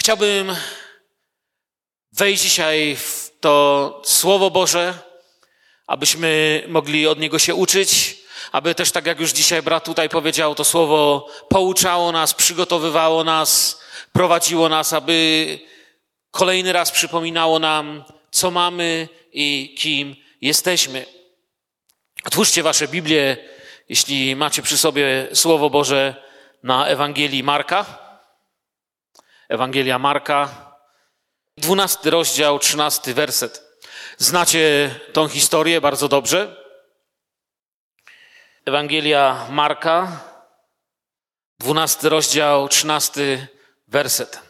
Chciałbym wejść dzisiaj w to Słowo Boże, abyśmy mogli od niego się uczyć, aby też tak jak już dzisiaj brat tutaj powiedział, to Słowo pouczało nas, przygotowywało nas, prowadziło nas, aby kolejny raz przypominało nam, co mamy i kim jesteśmy. Otwórzcie Wasze Biblię, jeśli macie przy sobie Słowo Boże na Ewangelii Marka. Ewangelia Marka, dwunasty rozdział, trzynasty werset. Znacie tą historię bardzo dobrze. Ewangelia Marka, dwunasty rozdział, trzynasty werset.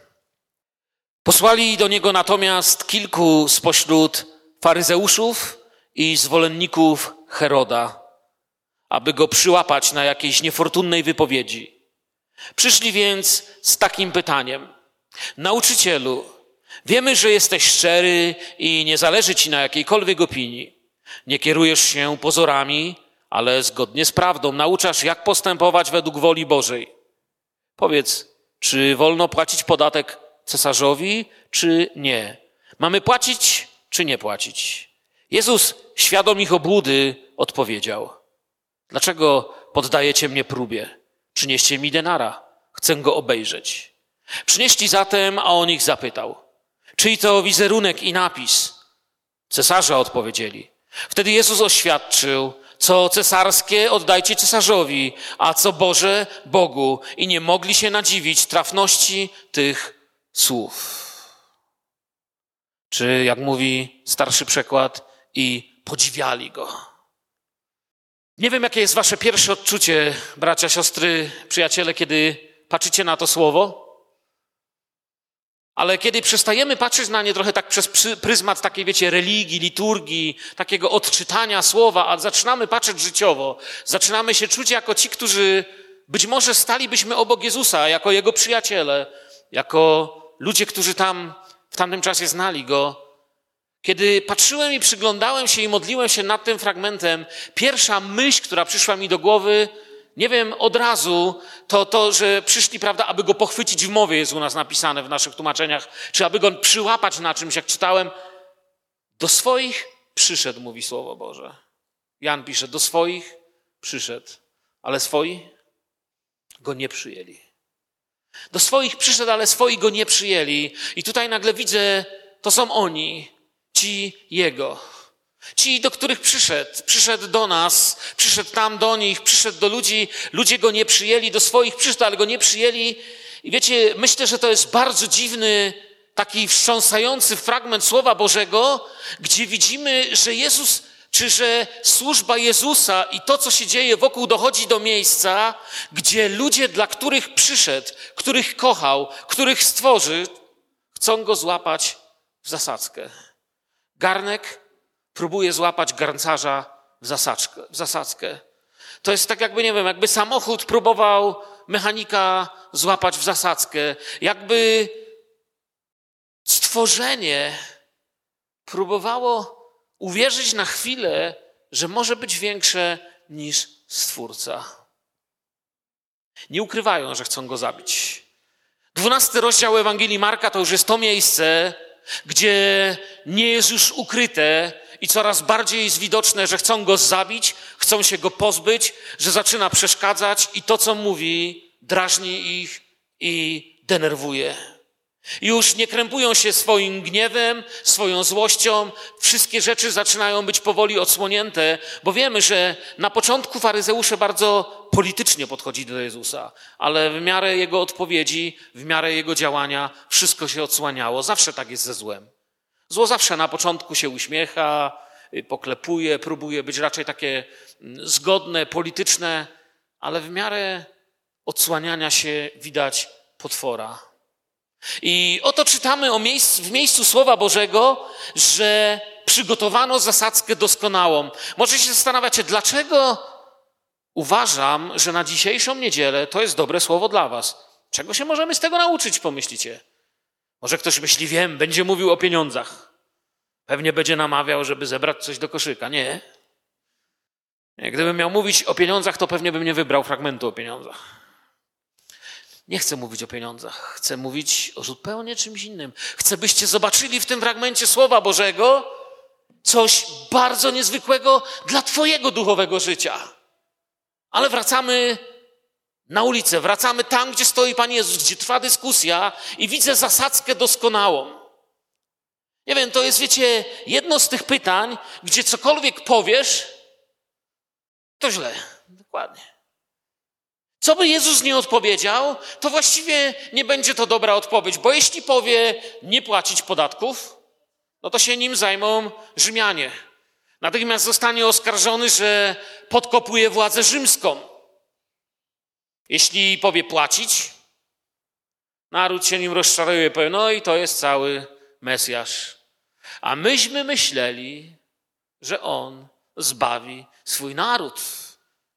Posłali do niego natomiast kilku spośród faryzeuszów i zwolenników Heroda, aby go przyłapać na jakiejś niefortunnej wypowiedzi. Przyszli więc z takim pytaniem: Nauczycielu, wiemy, że jesteś szczery i nie zależy ci na jakiejkolwiek opinii. Nie kierujesz się pozorami, ale zgodnie z prawdą nauczasz, jak postępować według woli Bożej. Powiedz, czy wolno płacić podatek cesarzowi, czy nie? Mamy płacić, czy nie płacić? Jezus, świadom ich obłudy, odpowiedział: Dlaczego poddajecie mnie próbie? Przynieście mi denara, chcę go obejrzeć. Przynieśli zatem, a on ich zapytał: Czyj to wizerunek i napis? Cesarza odpowiedzieli. Wtedy Jezus oświadczył: Co cesarskie oddajcie cesarzowi, a co Boże Bogu. I nie mogli się nadziwić trafności tych słów. Czy, jak mówi starszy przekład, i podziwiali go. Nie wiem, jakie jest wasze pierwsze odczucie, bracia, siostry, przyjaciele, kiedy patrzycie na to słowo, ale kiedy przestajemy patrzeć na nie trochę tak przez pryzmat takiej, wiecie, religii, liturgii, takiego odczytania słowa, a zaczynamy patrzeć życiowo, zaczynamy się czuć jako ci, którzy być może stalibyśmy obok Jezusa, jako Jego przyjaciele, jako ludzie, którzy tam w tamtym czasie znali Go, kiedy patrzyłem i przyglądałem się i modliłem się nad tym fragmentem, pierwsza myśl, która przyszła mi do głowy, nie wiem, od razu, to to, że przyszli, prawda, aby go pochwycić w mowie, jest u nas napisane w naszych tłumaczeniach, czy aby go przyłapać na czymś, jak czytałem. Do swoich przyszedł, mówi Słowo Boże. Jan pisze, do swoich przyszedł, ale swoi go nie przyjęli. Do swoich przyszedł, ale swoi go nie przyjęli. I tutaj nagle widzę, to są oni, ci Jego. Ci, do których przyszedł, przyszedł do nas, przyszedł tam do nich, przyszedł do ludzi, ludzie go nie przyjęli, do swoich przyszedł, ale go nie przyjęli. I wiecie, myślę, że to jest bardzo dziwny, taki wstrząsający fragment Słowa Bożego, gdzie widzimy, że Jezus, czy że służba Jezusa i to, co się dzieje wokół, dochodzi do miejsca, gdzie ludzie, dla których przyszedł, których kochał, których stworzy, chcą go złapać w zasadzkę. Garnek próbuje złapać garncarza w, zasaczkę, w zasadzkę. To jest tak jakby, nie wiem, jakby samochód próbował mechanika złapać w zasadzkę. Jakby stworzenie próbowało uwierzyć na chwilę, że może być większe niż Stwórca. Nie ukrywają, że chcą go zabić. Dwunasty rozdział Ewangelii Marka to już jest to miejsce, gdzie nie jest już ukryte i coraz bardziej jest widoczne, że chcą go zabić, chcą się go pozbyć, że zaczyna przeszkadzać i to, co mówi, drażni ich i denerwuje. Już nie krępują się swoim gniewem, swoją złością. Wszystkie rzeczy zaczynają być powoli odsłonięte, bo wiemy, że na początku faryzeusze bardzo politycznie podchodzili do Jezusa, ale w miarę jego odpowiedzi, w miarę jego działania, wszystko się odsłaniało. Zawsze tak jest ze złem. Zło zawsze na początku się uśmiecha, poklepuje, próbuje być raczej takie mm, zgodne, polityczne, ale w miarę odsłaniania się widać potwora. I oto czytamy o miejscu, w miejscu Słowa Bożego, że przygotowano zasadzkę doskonałą. Może się zastanawiacie, dlaczego uważam, że na dzisiejszą niedzielę to jest dobre słowo dla Was. Czego się możemy z tego nauczyć, pomyślicie? Może ktoś myśli, wiem, będzie mówił o pieniądzach. Pewnie będzie namawiał, żeby zebrać coś do koszyka. Nie. Gdybym miał mówić o pieniądzach, to pewnie bym nie wybrał fragmentu o pieniądzach. Nie chcę mówić o pieniądzach, chcę mówić o zupełnie czymś innym. Chcę, byście zobaczyli w tym fragmencie Słowa Bożego coś bardzo niezwykłego dla Twojego duchowego życia. Ale wracamy na ulicę, wracamy tam, gdzie stoi Pan Jezus, gdzie trwa dyskusja i widzę zasadzkę doskonałą. Nie wiem, to jest, wiecie, jedno z tych pytań, gdzie cokolwiek powiesz, to źle. Dokładnie. Co by Jezus nie odpowiedział, to właściwie nie będzie to dobra odpowiedź, bo jeśli powie nie płacić podatków, no to się nim zajmą Rzymianie. Natychmiast zostanie oskarżony, że podkopuje władzę rzymską. Jeśli powie płacić, naród się nim rozczaruje, powie, no i to jest cały Mesjasz. A myśmy myśleli, że on zbawi swój naród.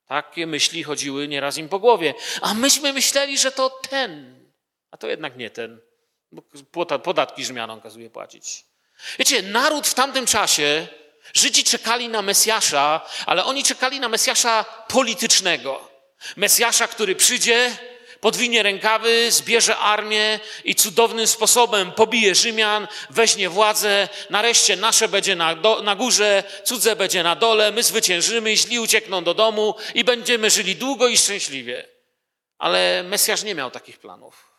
Takie myśli chodziły nieraz im po głowie. A myśmy myśleli, że to ten, a to jednak nie ten, bo podatki Rzymianom kazuje płacić. Wiecie, naród w tamtym czasie, Żydzi czekali na Mesjasza, ale oni czekali na Mesjasza politycznego. Mesjasza, który przyjdzie, podwinie rękawy, zbierze armię i cudownym sposobem pobije Rzymian, weźmie władzę, nareszcie nasze będzie na, do, na górze, cudze będzie na dole, my zwyciężymy, źli uciekną do domu i będziemy żyli długo i szczęśliwie. Ale Mesjasz nie miał takich planów.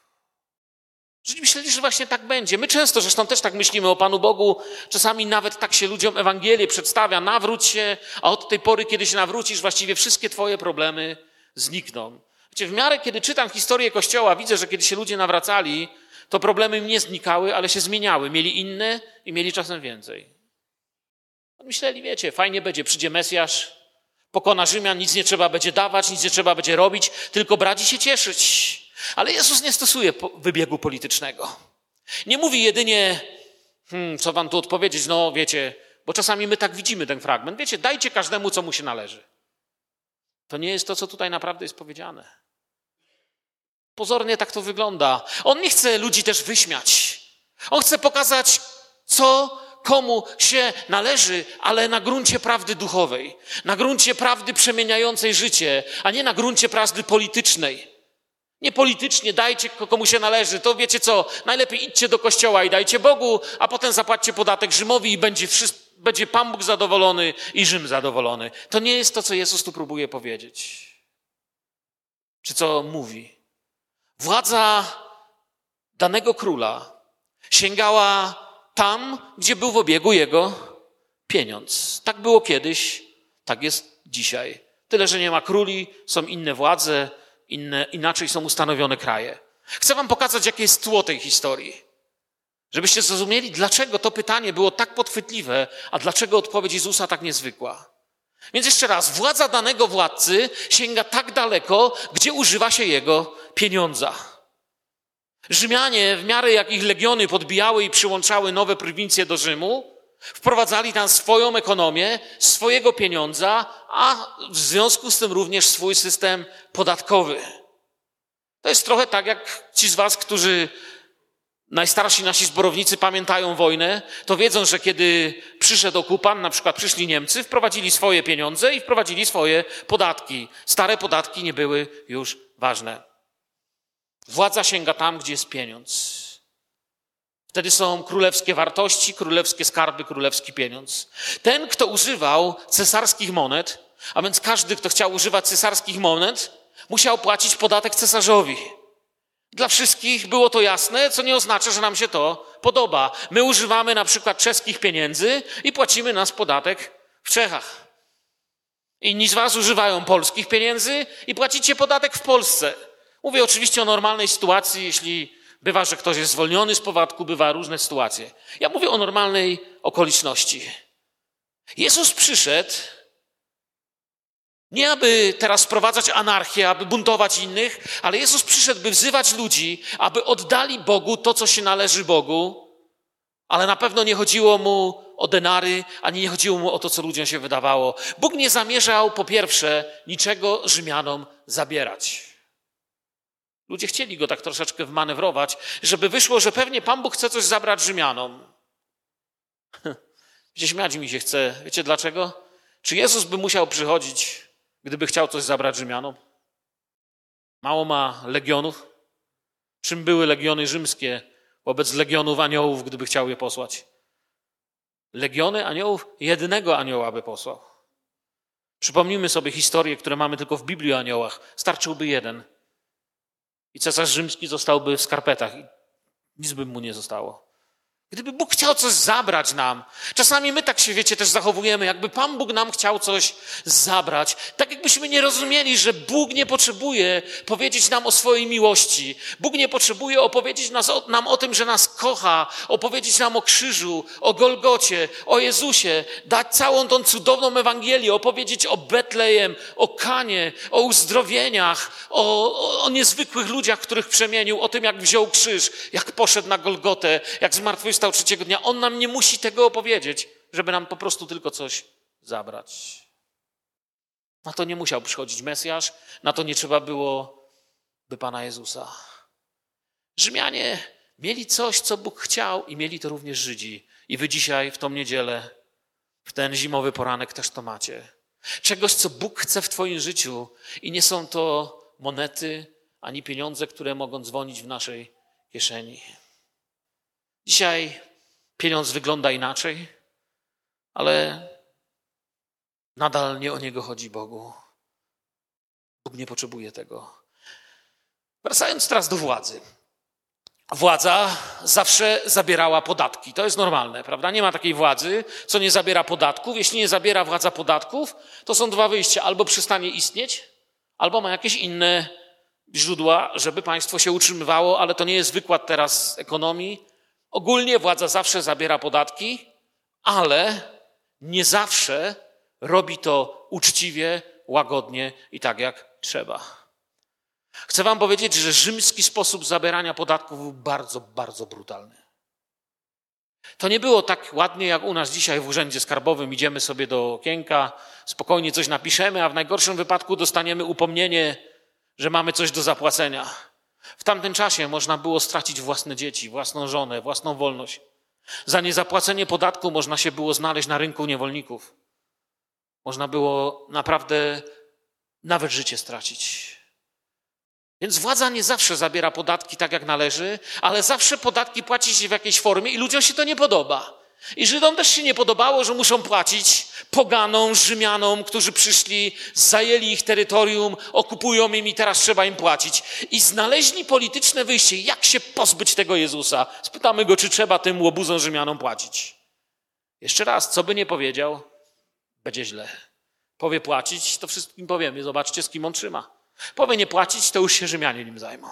Żydzi myśleli, że właśnie tak będzie. My często zresztą też tak myślimy o Panu Bogu. Czasami nawet tak się ludziom Ewangelię przedstawia. Nawróć się, a od tej pory, kiedy się nawrócisz, właściwie wszystkie Twoje problemy znikną. W miarę, kiedy czytam historię Kościoła, widzę, że kiedy się ludzie nawracali, to problemy nie znikały, ale się zmieniały. Mieli inne i mieli czasem więcej. Myśleli, wiecie, fajnie będzie, przyjdzie Mesjasz, pokona Rzymian, nic nie trzeba będzie dawać, nic nie trzeba będzie robić, tylko brać i się cieszyć. Ale Jezus nie stosuje wybiegu politycznego. Nie mówi jedynie, hmm, co wam tu odpowiedzieć, no wiecie, bo czasami my tak widzimy ten fragment. Wiecie, dajcie każdemu, co mu się należy. To nie jest to, co tutaj naprawdę jest powiedziane. Pozornie tak to wygląda. On nie chce ludzi też wyśmiać. On chce pokazać, co komu się należy, ale na gruncie prawdy duchowej, na gruncie prawdy przemieniającej życie, a nie na gruncie prawdy politycznej. Nie politycznie dajcie komu się należy, to wiecie co, najlepiej idźcie do kościoła i dajcie Bogu, a potem zapłaćcie podatek Rzymowi i będzie, będzie Pan Bóg zadowolony i Rzym zadowolony. To nie jest to, co Jezus tu próbuje powiedzieć. Czy co mówi. Władza danego króla sięgała tam, gdzie był w obiegu jego pieniądz. Tak było kiedyś, tak jest dzisiaj. Tyle, że nie ma króli, są inne władze, inne, inaczej są ustanowione kraje. Chcę Wam pokazać, jakie jest tło tej historii. Żebyście zrozumieli, dlaczego to pytanie było tak podchwytliwe, a dlaczego odpowiedź Jezusa tak niezwykła. Więc jeszcze raz, władza danego władcy sięga tak daleko, gdzie używa się jego pieniądza. Rzymianie, w miarę jak ich legiony podbijały i przyłączały nowe prowincje do Rzymu, wprowadzali tam swoją ekonomię, swojego pieniądza, a w związku z tym również swój system podatkowy. To jest trochę tak, jak ci z Was, którzy najstarsi nasi zborownicy pamiętają wojnę, to wiedzą, że kiedy przyszedł okupant, na przykład przyszli Niemcy, wprowadzili swoje pieniądze i wprowadzili swoje podatki. Stare podatki nie były już ważne. Władza sięga tam, gdzie jest pieniądz. Wtedy są królewskie wartości, królewskie skarby, królewski pieniądz. Ten, kto używał cesarskich monet, a więc każdy, kto chciał używać cesarskich monet, musiał płacić podatek cesarzowi. Dla wszystkich było to jasne, co nie oznacza, że nam się to podoba. My używamy na przykład czeskich pieniędzy i płacimy nas podatek w Czechach. Inni z Was używają polskich pieniędzy i płacicie podatek w Polsce. Mówię oczywiście o normalnej sytuacji, jeśli bywa, że ktoś jest zwolniony z podatku, bywa różne sytuacje. Ja mówię o normalnej okoliczności. Jezus przyszedł nie aby teraz sprowadzać anarchię, aby buntować innych, ale Jezus przyszedł, by wzywać ludzi, aby oddali Bogu to, co się należy Bogu, ale na pewno nie chodziło mu o denary, ani nie chodziło mu o to, co ludziom się wydawało. Bóg nie zamierzał, po pierwsze, niczego Rzymianom zabierać. Ludzie chcieli go tak troszeczkę wmanewrować, żeby wyszło, że pewnie Pan Bóg chce coś zabrać Rzymianom. Wiecie, śmiać mi się chce. Wiecie dlaczego? Czy Jezus by musiał przychodzić, gdyby chciał coś zabrać Rzymianom? Mało ma legionów, Czym były legiony rzymskie wobec legionów aniołów, gdyby chciał je posłać? Legiony aniołów jednego anioła by posłał. Przypomnijmy sobie historie, które mamy tylko w Biblii o aniołach. Starczyłby jeden. I cesarz rzymski zostałby w skarpetach nic by mu nie zostało. Gdyby Bóg chciał coś zabrać nam, czasami my tak się, wiecie, też zachowujemy, jakby Pan Bóg nam chciał coś zabrać, tak jakbyśmy nie rozumieli, że Bóg nie potrzebuje powiedzieć nam o swojej miłości. Bóg nie potrzebuje opowiedzieć nas, nam o tym, że nas kocha, opowiedzieć nam o krzyżu, o Golgocie, o Jezusie, dać całą tą cudowną Ewangelię, opowiedzieć o Betlejem, o Kanie, o uzdrowieniach, o, o, o niezwykłych ludziach, których przemienił, o tym, jak wziął krzyż, jak poszedł na Golgotę, jak zmartwychwstał zmartwychwstał trzeciego dnia. On nam nie musi tego opowiedzieć, żeby nam po prostu tylko coś zabrać. Na to nie musiał przychodzić Mesjasz, na to nie trzeba było by Pana Jezusa. Rzymianie mieli coś, co Bóg chciał i mieli to również Żydzi. I wy dzisiaj w tą niedzielę, w ten zimowy poranek też to macie. Czegoś, co Bóg chce w twoim życiu i nie są to monety ani pieniądze, które mogą dzwonić w naszej kieszeni. Dzisiaj pieniądz wygląda inaczej, ale nadal nie o niego chodzi Bogu. Bóg nie potrzebuje tego. Wracając teraz do władzy. Władza zawsze zabierała podatki. To jest normalne, prawda? Nie ma takiej władzy, co nie zabiera podatków. Jeśli nie zabiera władza podatków, to są dwa wyjścia. Albo przestanie istnieć, albo ma jakieś inne źródła, żeby państwo się utrzymywało, ale to nie jest wykład teraz ekonomii. Ogólnie władza zawsze zabiera podatki, ale nie zawsze robi to uczciwie, łagodnie i tak jak trzeba. Chcę Wam powiedzieć, że rzymski sposób zabierania podatków był bardzo, bardzo brutalny. To nie było tak ładnie jak u nas dzisiaj w urzędzie skarbowym. Idziemy sobie do okienka, spokojnie coś napiszemy, a w najgorszym wypadku dostaniemy upomnienie, że mamy coś do zapłacenia. W tamtym czasie można było stracić własne dzieci, własną żonę, własną wolność. Za niezapłacenie podatku można się było znaleźć na rynku niewolników. Można było naprawdę nawet życie stracić. Więc władza nie zawsze zabiera podatki tak jak należy, ale zawsze podatki płaci się w jakiejś formie i ludziom się to nie podoba. I Żydom też się nie podobało, że muszą płacić poganom, Rzymianom, którzy przyszli, zajęli ich terytorium, okupują im i teraz trzeba im płacić. I znaleźli polityczne wyjście, jak się pozbyć tego Jezusa. Spytamy go, czy trzeba tym łobuzom Rzymianom płacić. Jeszcze raz, co by nie powiedział, będzie źle. Powie płacić, to wszystkim powiemy, zobaczcie, z kim on trzyma. Powie nie płacić, to już się Rzymianie nim zajmą.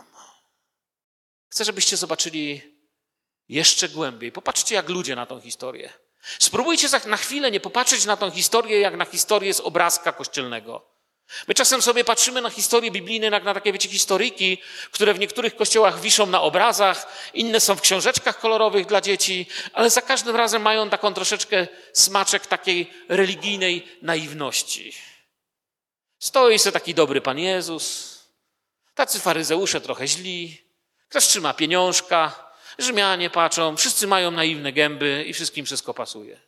Chcę, żebyście zobaczyli jeszcze głębiej. Popatrzcie, jak ludzie na tą historię. Spróbujcie na chwilę nie popatrzeć na tą historię, jak na historię z obrazka kościelnego. My czasem sobie patrzymy na historie biblijne, jak na takie, wiecie, historyjki, które w niektórych kościołach wiszą na obrazach, inne są w książeczkach kolorowych dla dzieci, ale za każdym razem mają taką troszeczkę smaczek takiej religijnej naiwności. Stoi sobie taki dobry Pan Jezus, tacy faryzeusze trochę źli, ktoś trzyma pieniążka, Rzymianie patrzą, wszyscy mają naiwne gęby i wszystkim wszystko pasuje.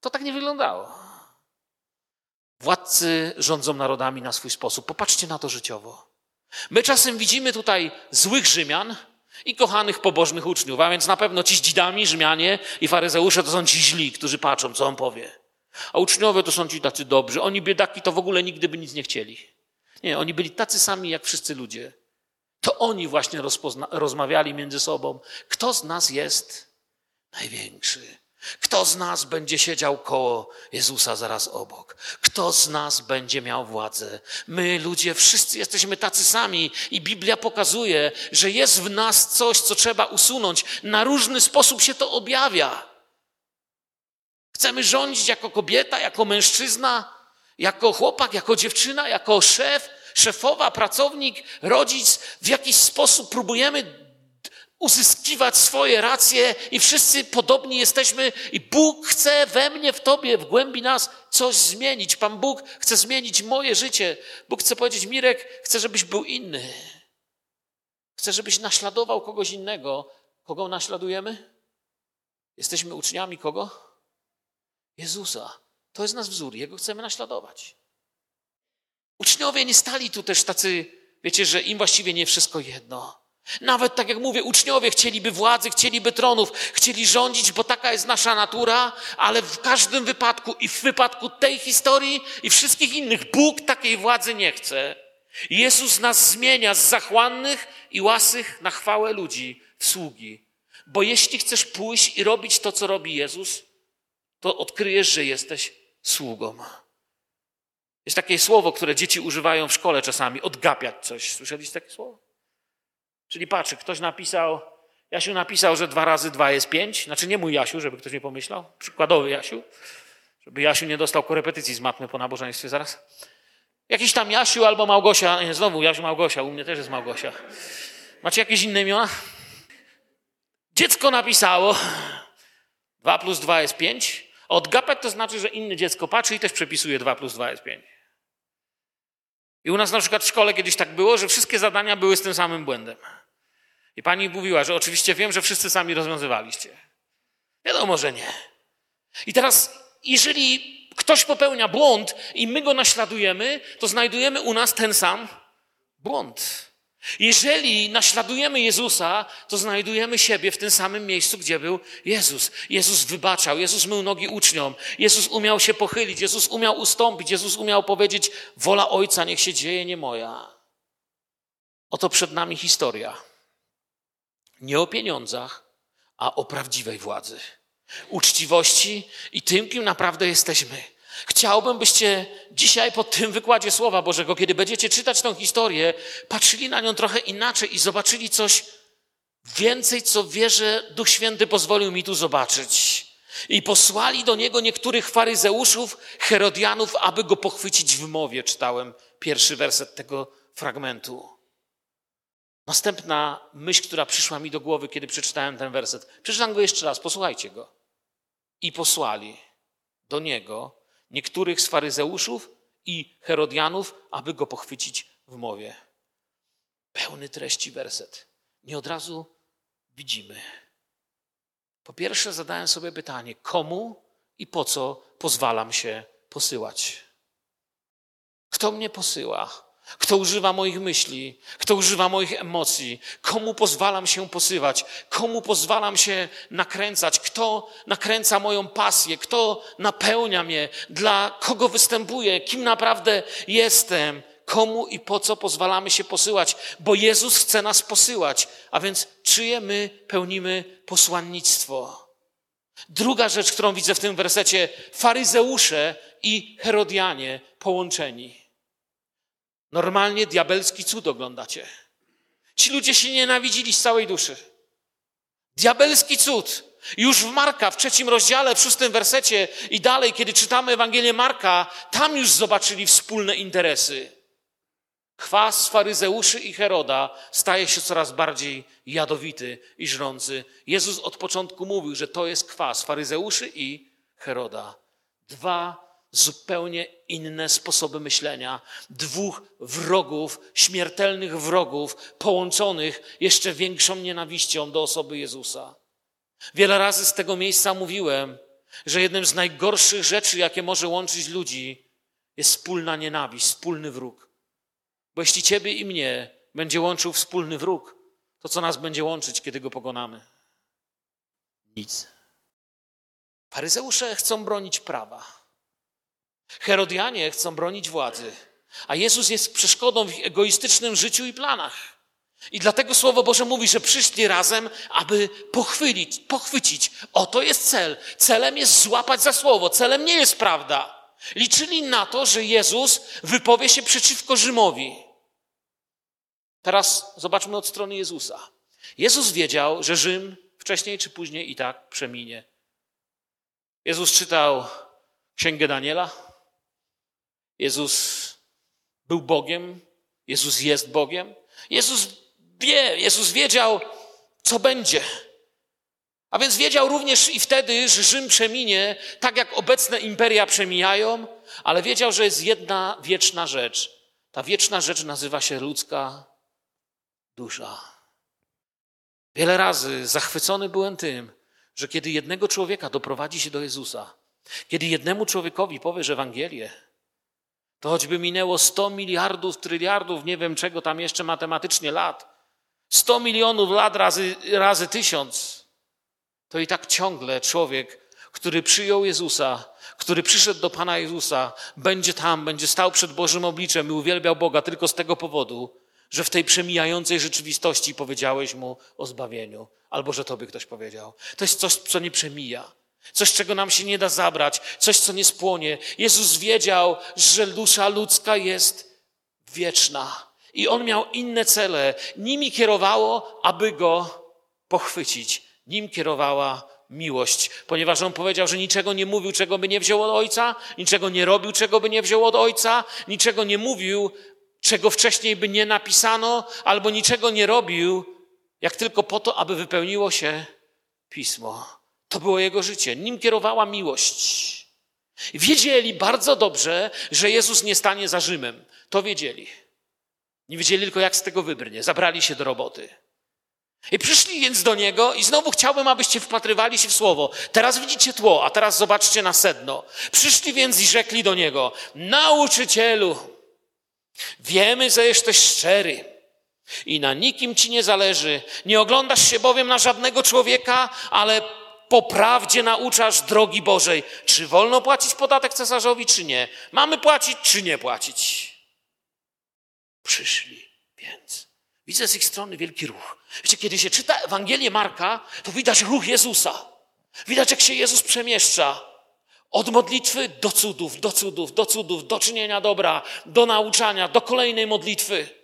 To tak nie wyglądało. Władcy rządzą narodami na swój sposób. Popatrzcie na to życiowo. My czasem widzimy tutaj złych Rzymian i kochanych pobożnych uczniów, a więc na pewno ci dzidami, Rzymianie i faryzeusze to są ci źli, którzy patrzą, co on powie. A uczniowie to są ci tacy dobrzy. Oni biedaki to w ogóle nigdy by nic nie chcieli. Nie, oni byli tacy sami jak wszyscy ludzie. To oni właśnie rozmawiali między sobą. Kto z nas jest największy? Kto z nas będzie siedział koło Jezusa zaraz obok? Kto z nas będzie miał władzę? My, ludzie, wszyscy jesteśmy tacy sami i Biblia pokazuje, że jest w nas coś, co trzeba usunąć. Na różny sposób się to objawia. Chcemy rządzić jako kobieta, jako mężczyzna, jako chłopak, jako dziewczyna, jako szef, szefowa, pracownik, rodzic, w jakiś sposób próbujemy uzyskiwać swoje racje i wszyscy podobni jesteśmy i Bóg chce we mnie, w tobie, w głębi nas coś zmienić. Pan Bóg chce zmienić moje życie. Bóg chce powiedzieć, Mirek, chcę, żebyś był inny. Chcę, żebyś naśladował kogoś innego. Kogo naśladujemy? Jesteśmy uczniami kogo? Jezusa. To jest nasz wzór. Jego chcemy naśladować. Uczniowie nie stali tu też tacy, wiecie, że im właściwie nie wszystko jedno. Nawet tak jak mówię, uczniowie chcieliby władzy, chcieliby tronów, chcieli rządzić, bo taka jest nasza natura, ale w każdym wypadku i w wypadku tej historii i wszystkich innych Bóg takiej władzy nie chce. Jezus nas zmienia z zachłannych i łasych na chwałę ludzi w sługi. Bo jeśli chcesz pójść i robić to, co robi Jezus, to odkryjesz, że jesteś sługą. Jest takie słowo, które dzieci używają w szkole czasami, odgapiać coś. Słyszeliście takie słowo? Czyli patrzy, ktoś napisał, Jasiu napisał, że dwa razy dwa jest pięć. Znaczy nie mój Jasiu, żeby ktoś nie pomyślał. Przykładowy Jasiu. Żeby Jasiu nie dostał korepetycji z matmy po nabożeństwie zaraz. Jakiś tam Jasiu albo Małgosia. Nie, znowu Jasiu Małgosia. U mnie też jest Małgosia. Macie jakieś inne imiona? Dziecko napisało, dwa plus dwa jest pięć. Odgapać to znaczy, że inne dziecko patrzy i też przepisuje dwa plus dwa jest pięć. I u nas na przykład w szkole kiedyś tak było, że wszystkie zadania były z tym samym błędem. I pani mówiła, że oczywiście wiem, że wszyscy sami rozwiązywaliście. Wiadomo, że nie. I teraz, jeżeli ktoś popełnia błąd i my go naśladujemy, to znajdujemy u nas ten sam błąd. Jeżeli naśladujemy Jezusa, to znajdujemy siebie w tym samym miejscu, gdzie był Jezus. Jezus wybaczał, Jezus mył nogi uczniom, Jezus umiał się pochylić, Jezus umiał ustąpić, Jezus umiał powiedzieć: Wola Ojca niech się dzieje, nie moja. Oto przed nami historia. Nie o pieniądzach, a o prawdziwej władzy, uczciwości i tym, kim naprawdę jesteśmy. Chciałbym, byście dzisiaj po tym wykładzie Słowa Bożego, kiedy będziecie czytać tę historię, patrzyli na nią trochę inaczej i zobaczyli coś więcej, co wierzę, Duch Święty pozwolił mi tu zobaczyć. I posłali do niego niektórych faryzeuszów, Herodianów, aby go pochwycić w mowie. Czytałem pierwszy werset tego fragmentu. Następna myśl, która przyszła mi do głowy, kiedy przeczytałem ten werset. Przeczytam go jeszcze raz, posłuchajcie go. I posłali do niego niektórych z faryzeuszów i Herodianów, aby go pochwycić w mowie. Pełny treści werset. Nie od razu widzimy. Po pierwsze, zadałem sobie pytanie: komu i po co pozwalam się posyłać? Kto mnie posyła? Kto używa moich myśli, kto używa moich emocji, komu pozwalam się posywać, komu pozwalam się nakręcać, kto nakręca moją pasję, kto napełnia mnie, dla kogo występuję, kim naprawdę jestem, komu i po co pozwalamy się posyłać, bo Jezus chce nas posyłać, a więc czyje my pełnimy posłannictwo. Druga rzecz, którą widzę w tym wersecie, faryzeusze i Herodianie połączeni. Normalnie diabelski cud oglądacie. Ci ludzie się nienawidzili z całej duszy. Diabelski cud. Już w Marka, w trzecim rozdziale, w szóstym wersecie i dalej, kiedy czytamy Ewangelię Marka, tam już zobaczyli wspólne interesy. Chwas faryzeuszy i Heroda staje się coraz bardziej jadowity i żrący. Jezus od początku mówił, że to jest kwas faryzeuszy i Heroda. Dwa zupełnie inne sposoby myślenia, dwóch wrogów, śmiertelnych wrogów, połączonych jeszcze większą nienawiścią do osoby Jezusa. Wiele razy z tego miejsca mówiłem, że jednym z najgorszych rzeczy, jakie może łączyć ludzi, jest wspólna nienawiść, wspólny wróg. Bo jeśli ciebie i mnie będzie łączył wspólny wróg, to co nas będzie łączyć, kiedy go pokonamy? Nic. Faryzeusze chcą bronić prawa. Herodianie chcą bronić władzy, a Jezus jest przeszkodą w egoistycznym życiu i planach. I dlatego Słowo Boże mówi, że przyszli razem, aby pochwycić, pochwycić. Oto jest cel. Celem jest złapać za słowo. Celem nie jest prawda. Liczyli na to, że Jezus wypowie się przeciwko Rzymowi. Teraz zobaczmy od strony Jezusa. Jezus wiedział, że Rzym wcześniej czy później i tak przeminie. Jezus czytał Księgę Daniela, Jezus był Bogiem, Jezus jest Bogiem. Jezus wie, Jezus wiedział, co będzie. A więc wiedział również i wtedy, że Rzym przeminie, tak jak obecne imperia przemijają, ale wiedział, że jest jedna wieczna rzecz. Ta wieczna rzecz nazywa się ludzka dusza. Wiele razy zachwycony byłem tym, że kiedy jednego człowieka doprowadzi się do Jezusa, kiedy jednemu człowiekowi powiesz Ewangelię, to choćby minęło 100 miliardów, tryliardów, nie wiem czego tam jeszcze matematycznie lat, 100 milionów lat razy, razy tysiąc, to i tak ciągle człowiek, który przyjął Jezusa, który przyszedł do Pana Jezusa, będzie tam, będzie stał przed Bożym obliczem i uwielbiał Boga tylko z tego powodu, że w tej przemijającej rzeczywistości powiedziałeś mu o zbawieniu, albo że tobie ktoś powiedział. To jest coś, co nie przemija. Coś, czego nam się nie da zabrać, coś, co nie spłonie. Jezus wiedział, że dusza ludzka jest wieczna. I on miał inne cele. Nimi kierowało, aby go pochwycić. Nim kierowała miłość, ponieważ on powiedział, że niczego nie mówił, czego by nie wziął od ojca, niczego nie robił, czego by nie wziął od ojca, niczego nie mówił, czego wcześniej by nie napisano, albo niczego nie robił, jak tylko po to, aby wypełniło się pismo. To było jego życie. Nim kierowała miłość. Wiedzieli bardzo dobrze, że Jezus nie stanie za Rzymem. To wiedzieli. Nie wiedzieli tylko, jak z tego wybrnie. Zabrali się do roboty. I przyszli więc do niego, i znowu chciałbym, abyście wpatrywali się w słowo. Teraz widzicie tło, a teraz zobaczcie na sedno. Przyszli więc i rzekli do niego: Nauczycielu, wiemy, że jesteś szczery i na nikim ci nie zależy. Nie oglądasz się bowiem na żadnego człowieka, ale po prawdzie nauczasz drogi Bożej. Czy wolno płacić podatek cesarzowi, czy nie? Mamy płacić, czy nie płacić? Przyszli więc. Widzę z ich strony wielki ruch. Wiecie, kiedy się czyta Ewangelię Marka, to widać ruch Jezusa. Widać, jak się Jezus przemieszcza. Od modlitwy do cudów, do cudów, do cudów, do czynienia dobra, do nauczania, do kolejnej modlitwy.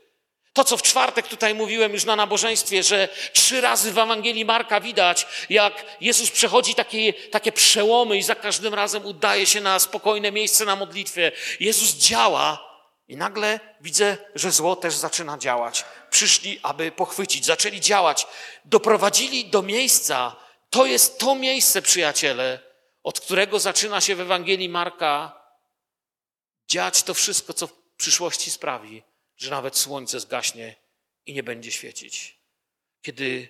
To, co w czwartek tutaj mówiłem już na nabożeństwie, że trzy razy w Ewangelii Marka widać, jak Jezus przechodzi takie, takie przełomy i za każdym razem udaje się na spokojne miejsce na modlitwie. Jezus działa i nagle widzę, że zło też zaczyna działać. Przyszli, aby pochwycić, zaczęli działać, doprowadzili do miejsca. To jest to miejsce, przyjaciele, od którego zaczyna się w Ewangelii Marka dziać to wszystko, co w przyszłości sprawi, że nawet słońce zgaśnie i nie będzie świecić. Kiedy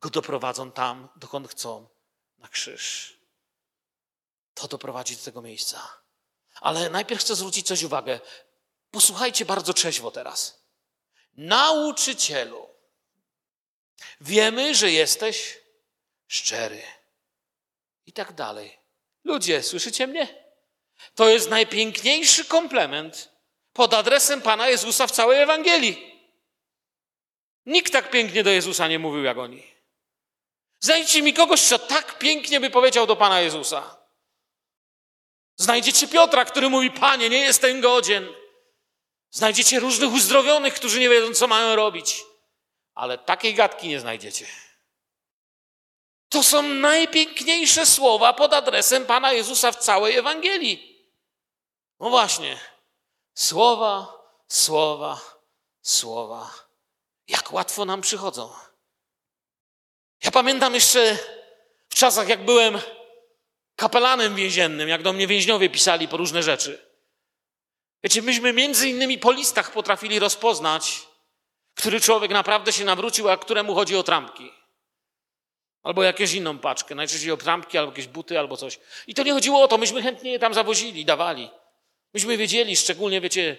go doprowadzą tam, dokąd chcą, na krzyż. To doprowadzi do tego miejsca. Ale najpierw chcę zwrócić coś uwagę. Posłuchajcie bardzo trzeźwo teraz. Nauczycielu, wiemy, że jesteś szczery. I tak dalej. Ludzie, słyszycie mnie? To jest najpiękniejszy komplement pod adresem Pana Jezusa w całej Ewangelii. Nikt tak pięknie do Jezusa nie mówił jak oni. Znajdźcie mi kogoś, kto tak pięknie by powiedział do Pana Jezusa. Znajdziecie Piotra, który mówi: Panie, nie jestem godzien. Znajdziecie różnych uzdrowionych, którzy nie wiedzą, co mają robić. Ale takiej gadki nie znajdziecie. To są najpiękniejsze słowa pod adresem Pana Jezusa w całej Ewangelii. No właśnie. Słowa, słowa, słowa. Jak łatwo nam przychodzą. Ja pamiętam jeszcze w czasach, jak byłem kapelanem więziennym, jak do mnie więźniowie pisali po różne rzeczy. Wiecie, myśmy między innymi po listach potrafili rozpoznać, który człowiek naprawdę się nawrócił, a któremu chodzi o trampki. Albo jakąś inną paczkę, najczęściej o trampki, albo jakieś buty, albo coś. I to nie chodziło o to, myśmy chętnie je tam zawozili, dawali. Myśmy wiedzieli, szczególnie, wiecie,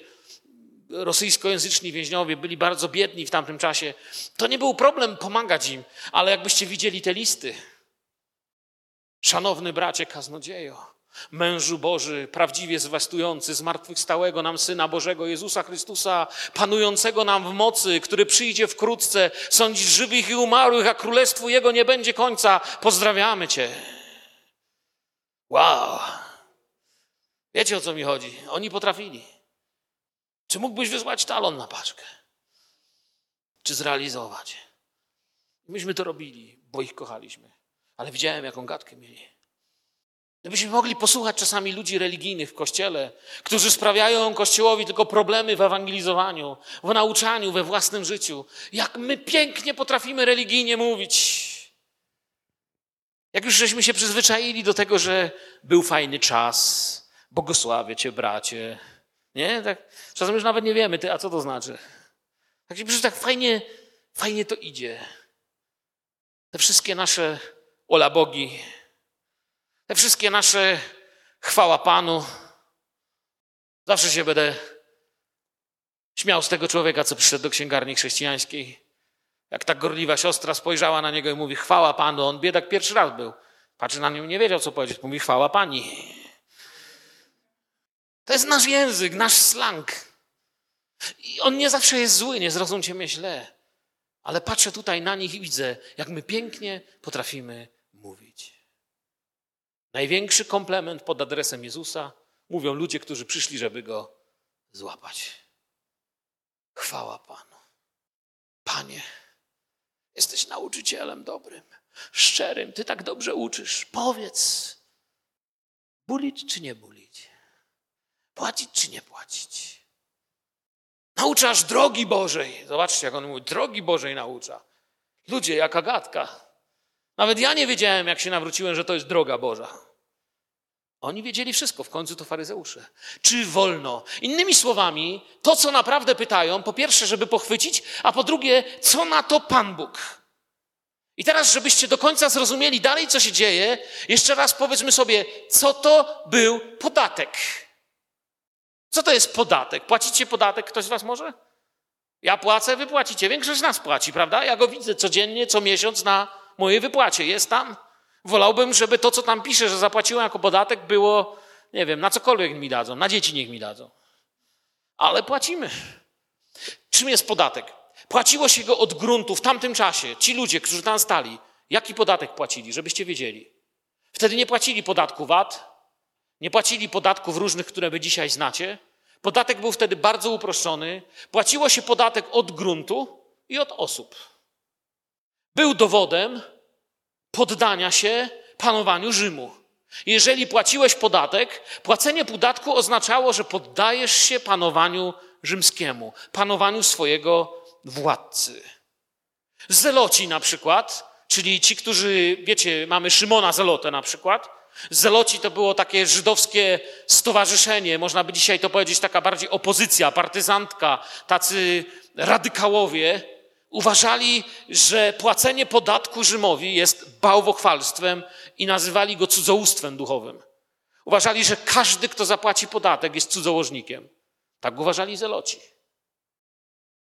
rosyjskojęzyczni więźniowie byli bardzo biedni w tamtym czasie. To nie był problem pomagać im, ale jakbyście widzieli te listy. Szanowny bracie kaznodziejo, Mężu Boży, prawdziwie zwastujący, zmartwychwstałego nam Syna Bożego, Jezusa Chrystusa, panującego nam w mocy, który przyjdzie wkrótce, sądzić żywych i umarłych, a królestwu Jego nie będzie końca. Pozdrawiamy Cię. Wow! Wiecie o co mi chodzi? Oni potrafili. Czy mógłbyś wysłać talon na paczkę? Czy zrealizować? Myśmy to robili, bo ich kochaliśmy. Ale widziałem, jaką gadkę mieli. Gdybyśmy mogli posłuchać czasami ludzi religijnych w kościele, którzy sprawiają kościołowi tylko problemy w ewangelizowaniu, w nauczaniu, we własnym życiu. Jak my pięknie potrafimy religijnie mówić. Jak już żeśmy się przyzwyczaili do tego, że był fajny czas, błogosławię cię, bracie. Nie? Tak, czasem już nawet nie wiemy, ty, a co to znaczy. Tak, przecież tak fajnie, fajnie to idzie. Te wszystkie nasze olabogi, te wszystkie nasze chwała Panu. Zawsze się będę śmiał z tego człowieka, co przyszedł do księgarni chrześcijańskiej. Jak ta gorliwa siostra spojrzała na niego i mówi, chwała Panu, on biedak pierwszy raz był. Patrzy na nią, nie wiedział, co powiedzieć. Mówi, chwała Pani. To jest nasz język, nasz slang. I on nie zawsze jest zły, nie zrozumcie mnie źle. Ale patrzę tutaj na nich i widzę, jak my pięknie potrafimy mówić. Największy komplement pod adresem Jezusa mówią ludzie, którzy przyszli, żeby go złapać. Chwała Panu. Panie, jesteś nauczycielem dobrym, szczerym, Ty tak dobrze uczysz. Powiedz, bulić czy nie bulić? Płacić czy nie płacić? Nauczasz drogi Bożej. Zobaczcie, jak on mówi, drogi Bożej naucza. Ludzie, jaka gadka. Nawet ja nie wiedziałem, jak się nawróciłem, że to jest droga Boża. Oni wiedzieli wszystko, w końcu to faryzeusze. Czy wolno? Innymi słowami, to co naprawdę pytają, po pierwsze, żeby pochwycić, a po drugie, co na to Pan Bóg? I teraz, żebyście do końca zrozumieli dalej, co się dzieje, jeszcze raz powiedzmy sobie, co to był podatek. Co to jest podatek? Płacicie podatek? Ktoś z Was może? Ja płacę, wy płacicie. Większość z nas płaci, prawda? Ja go widzę codziennie, co miesiąc na mojej wypłacie. Jest tam. Wolałbym, żeby to, co tam pisze, że zapłaciłem jako podatek, było, nie wiem, na cokolwiek mi dadzą, na dzieci niech mi dadzą. Ale płacimy. Czym jest podatek? Płaciło się go od gruntu w tamtym czasie. Ci ludzie, którzy tam stali, jaki podatek płacili, żebyście wiedzieli. Wtedy nie płacili podatku VAT, nie płacili podatków różnych, które wy dzisiaj znacie. Podatek był wtedy bardzo uproszczony. Płaciło się podatek od gruntu i od osób. Był dowodem poddania się panowaniu Rzymu. Jeżeli płaciłeś podatek, płacenie podatku oznaczało, że poddajesz się panowaniu rzymskiemu, panowaniu swojego władcy. Zeloci na przykład, czyli ci, którzy, wiecie, mamy Szymona Zelotę na przykład, Zeloci to było takie żydowskie stowarzyszenie, można by dzisiaj to powiedzieć, taka bardziej opozycja, partyzantka, tacy radykałowie. Uważali, że płacenie podatku Rzymowi jest bałwochwalstwem i nazywali go cudzołóstwem duchowym. Uważali, że każdy, kto zapłaci podatek, jest cudzołożnikiem. Tak uważali Zeloci.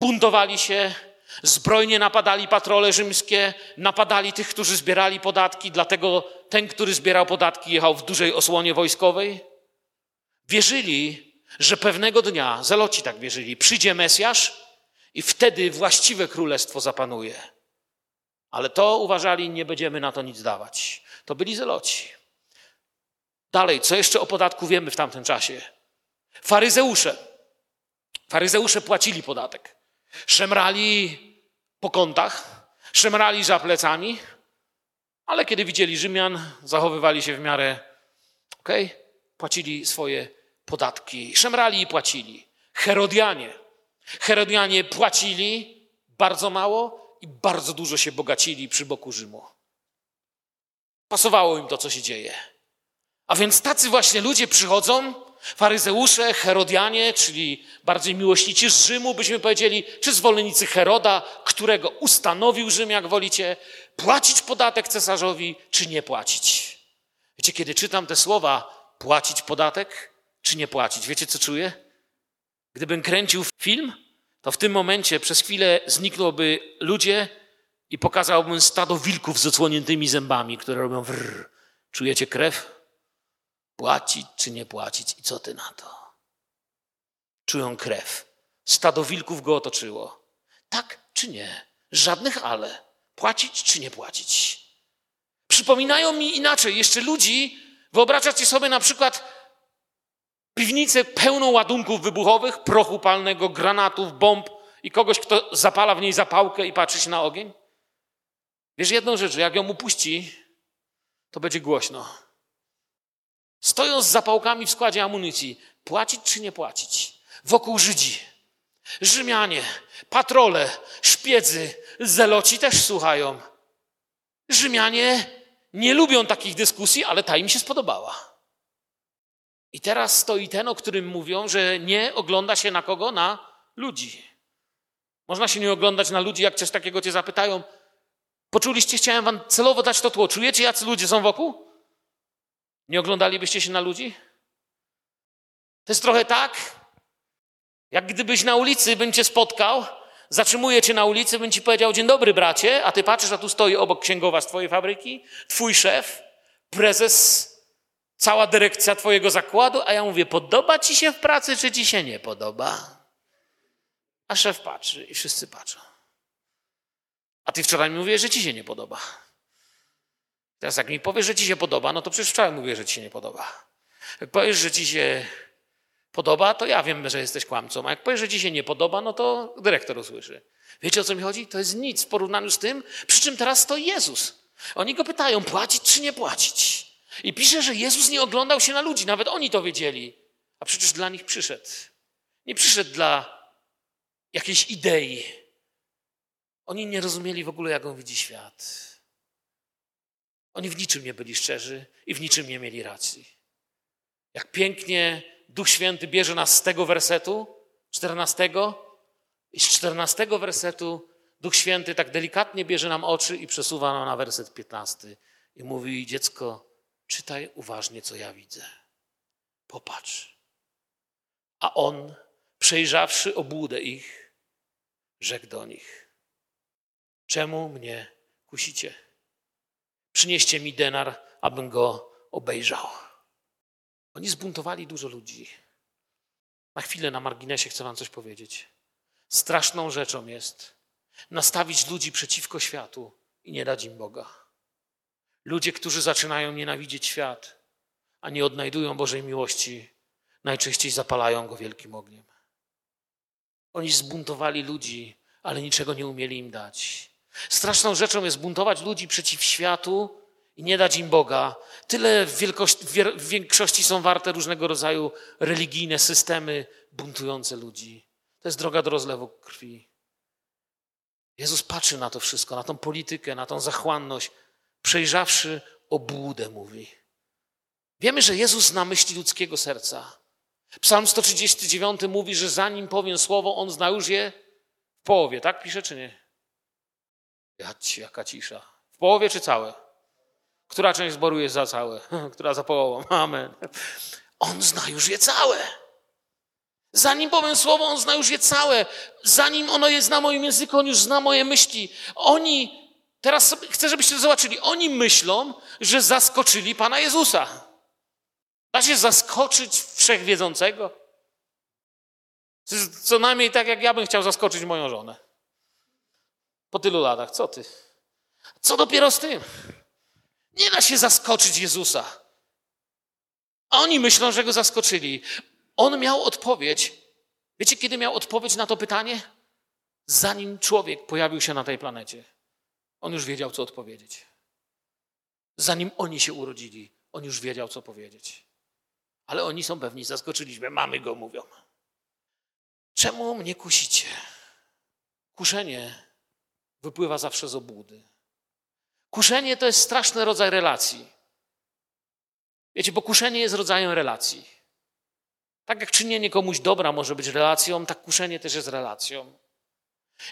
Buntowali się, Zbrojnie napadali patrole rzymskie, napadali tych, którzy zbierali podatki, dlatego ten, który zbierał podatki, jechał w dużej osłonie wojskowej. Wierzyli, że pewnego dnia, zeloci tak wierzyli, przyjdzie Mesjasz i wtedy właściwe królestwo zapanuje. Ale to uważali, nie będziemy na to nic dawać. To byli zeloci. Dalej, co jeszcze o podatku wiemy w tamtym czasie? Faryzeusze. Faryzeusze płacili podatek. Szemrali po kątach, szemrali za plecami, ale kiedy widzieli Rzymian, zachowywali się w miarę okej, okay, płacili swoje podatki. Szemrali i płacili. Herodianie. Herodianie płacili bardzo mało i bardzo dużo się bogacili przy boku Rzymu. Pasowało im to, co się dzieje. A więc tacy właśnie ludzie przychodzą, Faryzeusze, Herodianie, czyli bardziej miłośnicy Rzymu, byśmy powiedzieli, czy zwolennicy Heroda, którego ustanowił Rzym, jak wolicie, płacić podatek cesarzowi, czy nie płacić. Wiecie, kiedy czytam te słowa, płacić podatek, czy nie płacić, wiecie, co czuję? Gdybym kręcił film, to w tym momencie przez chwilę zniknąłby ludzie i pokazałbym stado wilków z odsłoniętymi zębami, które robią wrr. Czujecie krew? Płacić czy nie płacić i co ty na to? Czują krew. Stado wilków go otoczyło. Tak czy nie? Żadnych ale. Płacić czy nie płacić? Przypominają mi inaczej jeszcze ludzi. Wyobrażacie sobie na przykład piwnicę pełną ładunków wybuchowych, prochu palnego, granatów, bomb i kogoś, kto zapala w niej zapałkę i patrzy się na ogień? Wiesz jedną rzecz, jak ją upuści, to będzie głośno. Stoją z zapałkami w składzie amunicji. Płacić czy nie płacić? Wokół Żydzi. Rzymianie, patrole, szpiedzy, zeloci też słuchają. Rzymianie nie lubią takich dyskusji, ale ta im się spodobała. I teraz stoi ten, o którym mówią, że nie ogląda się na kogo? Na ludzi. Można się nie oglądać na ludzi, jak coś takiego cię zapytają. Poczuliście, chciałem wam celowo dać to tło. Czujecie, jacy ludzie są wokół? Nie oglądalibyście się na ludzi? To jest trochę tak, jak gdybyś na ulicy bym cię spotkał, zatrzymuję cię na ulicy, bym ci powiedział, dzień dobry bracie, a ty patrzysz, a tu stoi obok księgowa z twojej fabryki, twój szef, prezes, cała dyrekcja twojego zakładu, a ja mówię, podoba ci się w pracy, czy ci się nie podoba? A szef patrzy i wszyscy patrzą. A ty wczoraj mi mówisz, że ci się nie podoba. Teraz jak mi powiesz, że ci się podoba, no to przecież wczoraj mówię, że ci się nie podoba. Jak powiesz, że ci się podoba, to ja wiem, że jesteś kłamcą. A jak powiesz, że ci się nie podoba, no to dyrektor usłyszy. Wiecie o co mi chodzi? To jest nic w porównaniu z tym, przy czym teraz stoi Jezus. Oni go pytają, płacić czy nie płacić. I pisze, że Jezus nie oglądał się na ludzi, nawet oni to wiedzieli. A przecież dla nich przyszedł. Nie przyszedł dla jakiejś idei. Oni nie rozumieli w ogóle, jak on widzi świat. Oni w niczym nie byli szczerzy i w niczym nie mieli racji. Jak pięknie Duch Święty bierze nas z tego wersetu, 14, i z 14 wersetu Duch Święty tak delikatnie bierze nam oczy i przesuwa nam na werset 15 i mówi: Dziecko, czytaj uważnie, co ja widzę. Popatrz. A on, przejrzawszy obłudę ich, rzekł do nich: Czemu mnie kusicie? Przynieście mi denar, abym go obejrzał. Oni zbuntowali dużo ludzi. Na chwilę na marginesie chcę Wam coś powiedzieć. Straszną rzeczą jest nastawić ludzi przeciwko światu i nie dać im Boga. Ludzie, którzy zaczynają nienawidzieć świat, a nie odnajdują Bożej miłości, najczęściej zapalają go wielkim ogniem. Oni zbuntowali ludzi, ale niczego nie umieli im dać. Straszną rzeczą jest buntować ludzi przeciw światu i nie dać im Boga. Tyle w, w większości są warte różnego rodzaju religijne systemy buntujące ludzi. To jest droga do rozlewu krwi. Jezus patrzy na to wszystko, na tą politykę, na tą zachłanność, przejrzawszy obłudę, mówi. Wiemy, że Jezus zna myśli ludzkiego serca. Psalm 139 mówi, że zanim powiem słowo, on zna już je w połowie. Tak pisze czy nie? Jaka cisza. W połowie czy całe? Która część zboru jest za całe? Która za połową? Amen. On zna już je całe. Zanim powiem słowo, on zna już je całe. Zanim ono jest na moim języku, on już zna moje myśli. Oni, teraz chcę, żebyście to zobaczyli, oni myślą, że zaskoczyli Pana Jezusa. Da się zaskoczyć wszechwiedzącego? Co najmniej tak, jak ja bym chciał zaskoczyć moją żonę. Po tylu latach, co ty? Co dopiero z tym? Nie da się zaskoczyć Jezusa. Oni myślą, że go zaskoczyli. On miał odpowiedź. Wiecie, kiedy miał odpowiedź na to pytanie? Zanim człowiek pojawił się na tej planecie. On już wiedział, co odpowiedzieć. Zanim oni się urodzili, on już wiedział, co powiedzieć. Ale oni są pewni, zaskoczyliśmy, mamy go, mówią. Czemu mnie kusicie? Kuszenie wypływa zawsze z obłudy. Kuszenie to jest straszny rodzaj relacji. Wiecie, bo kuszenie jest rodzajem relacji. Tak jak czynienie komuś dobra może być relacją, tak kuszenie też jest relacją.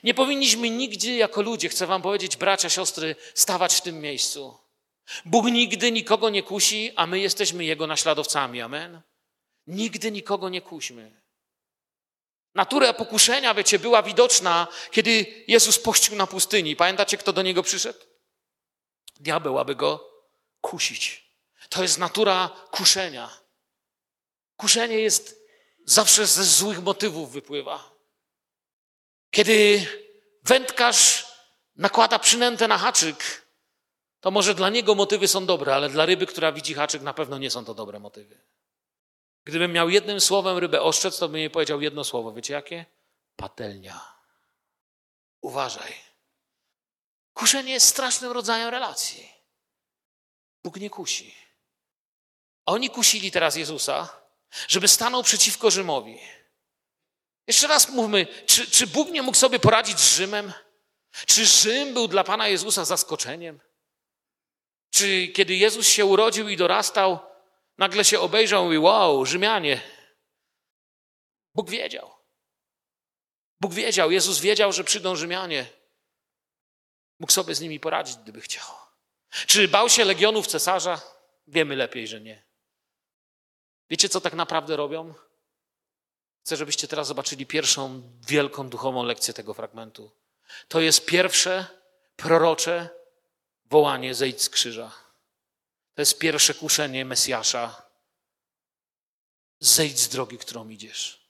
Nie powinniśmy nigdy jako ludzie, chcę wam powiedzieć, bracia, siostry, stawać w tym miejscu. Bóg nigdy nikogo nie kusi, a my jesteśmy Jego naśladowcami. Amen. Nigdy nikogo nie kuśmy. Natura pokuszenia, wiecie, była widoczna, kiedy Jezus pościł na pustyni. Pamiętacie, kto do Niego przyszedł? Diabeł, aby Go kusić. To jest natura kuszenia. Kuszenie jest zawsze ze złych motywów wypływa. Kiedy wędkarz nakłada przynętę na haczyk, to może dla niego motywy są dobre, ale dla ryby, która widzi haczyk, na pewno nie są to dobre motywy. Gdybym miał jednym słowem rybę oszczec, to bym jej powiedział jedno słowo. Wiecie jakie? Patelnia. Uważaj. Kuszenie jest strasznym rodzajem relacji. Bóg nie kusi. Oni kusili teraz Jezusa, żeby stanął przeciwko Rzymowi. Jeszcze raz mówmy, czy, czy Bóg nie mógł sobie poradzić z Rzymem? Czy Rzym był dla Pana Jezusa zaskoczeniem? Czy kiedy Jezus się urodził i dorastał, nagle się obejrzał i wow, Rzymianie. Bóg wiedział. Bóg wiedział, Jezus wiedział, że przyjdą Rzymianie. Mógł sobie z nimi poradzić, gdyby chciał. Czy bał się legionów cesarza? Wiemy lepiej, że nie. Wiecie, co tak naprawdę robią? Chcę, żebyście teraz zobaczyli pierwszą wielką duchową lekcję tego fragmentu. To jest pierwsze prorocze wołanie zejdź z krzyża. To jest pierwsze kuszenie Mesjasza. Zejdź z drogi, którą idziesz.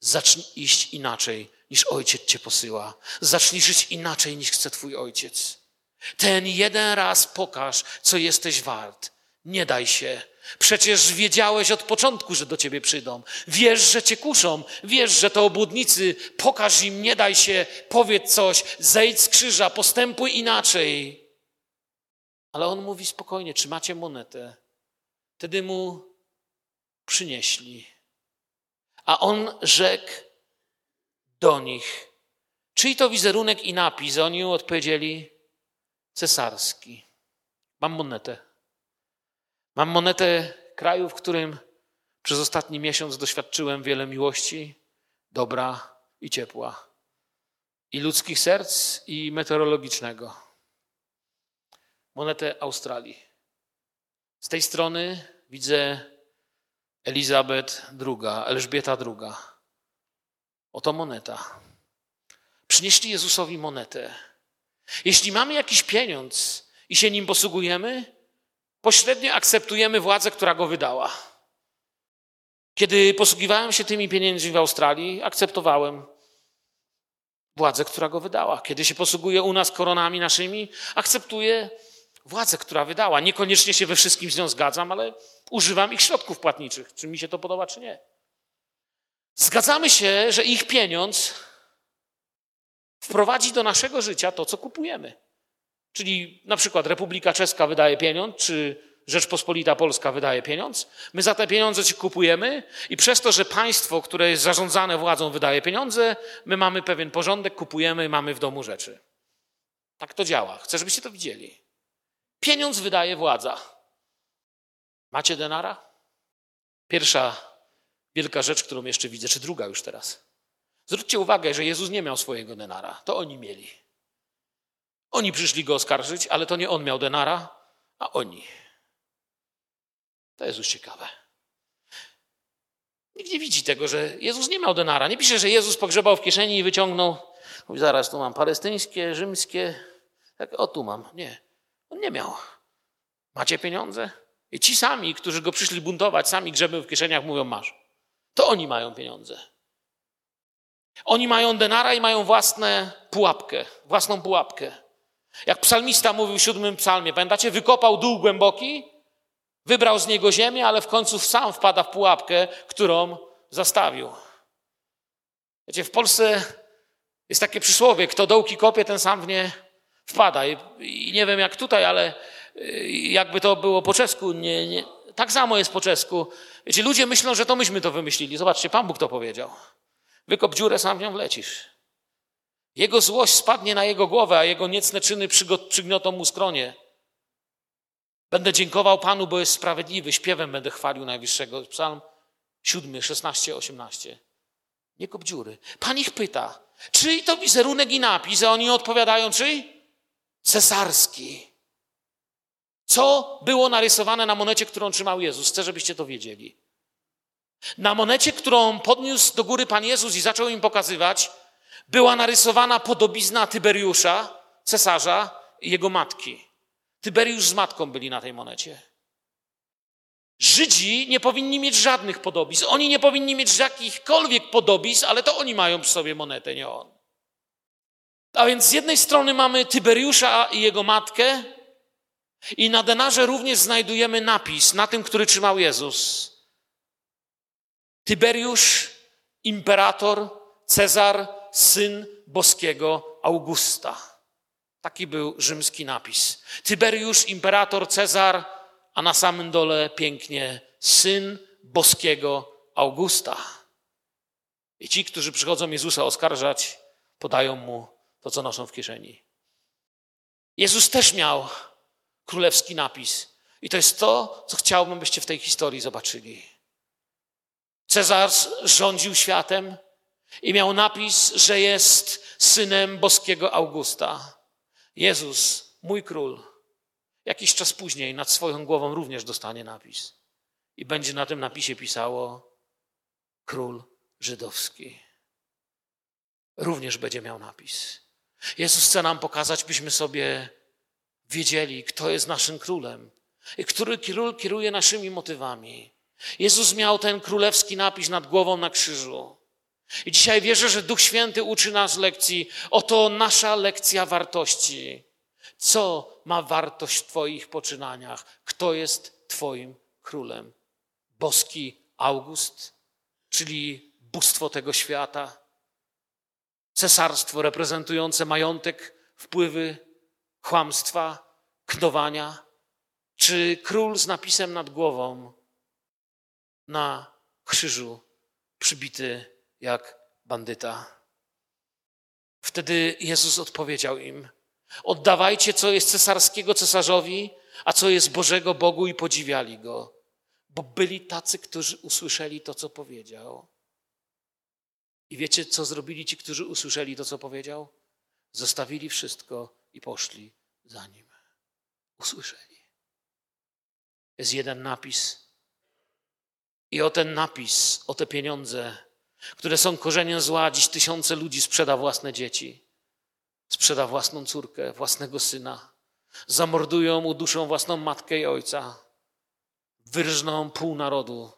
Zacznij iść inaczej, niż ojciec cię posyła. Zacznij żyć inaczej, niż chce twój ojciec. Ten jeden raz pokaż, co jesteś wart. Nie daj się. Przecież wiedziałeś od początku, że do ciebie przyjdą. Wiesz, że cię kuszą. Wiesz, że to obłudnicy. Pokaż im, nie daj się, powiedz coś, zejdź z krzyża, postępuj inaczej. Ale on mówi spokojnie, czy macie monetę? Wtedy mu przynieśli. A on rzekł do nich, czyj to wizerunek i napis? Oni mu odpowiedzieli, cesarski. Mam monetę. Mam monetę kraju, w którym przez ostatni miesiąc doświadczyłem wiele miłości, dobra i ciepła. I ludzkich serc, i meteorologicznego. Monetę Australii. Z tej strony widzę Elizabeth II, Elżbieta II. Oto moneta. Przynieśli Jezusowi monetę. Jeśli mamy jakiś pieniądz i się nim posługujemy, pośrednio akceptujemy władzę, która go wydała. Kiedy posługiwałem się tymi pieniędzmi w Australii, akceptowałem władzę, która go wydała. Kiedy się posługuję u nas koronami naszymi, akceptuję władzę, która wydała. Niekoniecznie się we wszystkim z nią zgadzam, ale używam ich środków płatniczych, czy mi się to podoba, czy nie. Zgadzamy się, że ich pieniądz wprowadzi do naszego życia to, co kupujemy. Czyli na przykład Republika Czeska wydaje pieniądz, czy Rzeczpospolita Polska wydaje pieniądz. My za te pieniądze ci kupujemy i przez to, że państwo, które jest zarządzane władzą, wydaje pieniądze, my mamy pewien porządek, kupujemy, mamy w domu rzeczy. Tak to działa. Chcę, żebyście to widzieli. Pieniądz wydaje władza. Macie denara? Pierwsza wielka rzecz, którą jeszcze widzę, czy druga już teraz. Zwróćcie uwagę, że Jezus nie miał swojego denara. To oni mieli. Oni przyszli go oskarżyć, ale to nie on miał denara, a oni. To jest już ciekawe. Nikt nie widzi tego, że Jezus nie miał denara. Nie pisze, że Jezus pogrzebał w kieszeni i wyciągnął. Mówi, zaraz tu mam palestyńskie, rzymskie. Tak, o tu mam. Nie. On nie miał. Macie pieniądze? I ci sami, którzy go przyszli buntować, sami grzebią w kieszeniach, mówią masz. To oni mają pieniądze. Oni mają denara i mają własną pułapkę, własną pułapkę. Jak psalmista mówił w siódmym psalmie, pamiętacie, wykopał dół głęboki, wybrał z niego ziemię, ale w końcu sam wpada w pułapkę, którą zastawił. Wiecie, w Polsce jest takie przysłowie, kto dołki kopie, ten sam w nie wpada. I, nie wiem jak tutaj, ale y, jakby to było po czesku, nie, nie, tak samo jest po czesku. Wiecie, ludzie myślą, że to myśmy to wymyślili. Zobaczcie, Pan Bóg to powiedział. Wykop dziurę, sam w nią wlecisz. Jego złość spadnie na jego głowę, a jego niecne czyny przygniotą mu skronie. Będę dziękował Panu, bo jest sprawiedliwy. Śpiewem będę chwalił Najwyższego. Psalm 7, 16, 18. Nie kop dziury. Pan ich pyta, czyj to wizerunek i napis? A oni odpowiadają, czyj? Cesarski. Co było narysowane na monecie, którą trzymał Jezus? Chcę, żebyście to wiedzieli. Na monecie, którą podniósł do góry Pan Jezus i zaczął im pokazywać, była narysowana podobizna Tyberiusza, cesarza i jego matki. Tyberiusz z matką byli na tej monecie. Żydzi nie powinni mieć żadnych podobizn. Oni nie powinni mieć jakichkolwiek podobizn, ale to oni mają przy sobie monetę, nie on. A więc z jednej strony mamy Tyberiusza i jego matkę, i na denarze również znajdujemy napis na tym, który trzymał Jezus. Tyberiusz, imperator, Cezar, syn boskiego Augusta. Taki był rzymski napis. Tyberiusz, imperator, Cezar, a na samym dole pięknie syn boskiego Augusta. I ci, którzy przychodzą Jezusa oskarżać, podają mu to, co noszą w kieszeni. Jezus też miał królewski napis. I to jest to, co chciałbym, byście w tej historii zobaczyli. Cezar rządził światem i miał napis, że jest synem boskiego Augusta. Jezus, mój król, jakiś czas później nad swoją głową również dostanie napis. I będzie na tym napisie pisało król żydowski również będzie miał napis. Jezus chce nam pokazać, byśmy sobie wiedzieli, kto jest naszym królem i który król kieruje naszymi motywami. Jezus miał ten królewski napis nad głową na krzyżu. I dzisiaj wierzę, że Duch Święty uczy nas lekcji. Oto nasza lekcja wartości. Co ma wartość w Twoich poczynaniach? Kto jest Twoim królem? Boski August, czyli bóstwo tego świata, cesarstwo reprezentujące majątek, wpływy, kłamstwa, knowania, czy król z napisem nad głową na krzyżu, przybity jak bandyta. Wtedy Jezus odpowiedział im: Oddawajcie, co jest cesarskiego cesarzowi, a co jest Bożego Bogu, i podziwiali go, bo byli tacy, którzy usłyszeli to, co powiedział. I wiecie, co zrobili ci, którzy usłyszeli to, co powiedział? Zostawili wszystko i poszli za nim. Usłyszeli. Jest jeden napis. I o ten napis, o te pieniądze, które są korzeniem zła, dziś tysiące ludzi sprzeda własne dzieci, sprzeda własną córkę, własnego syna, zamordują, uduszą własną matkę i ojca, wyrżną pół narodu,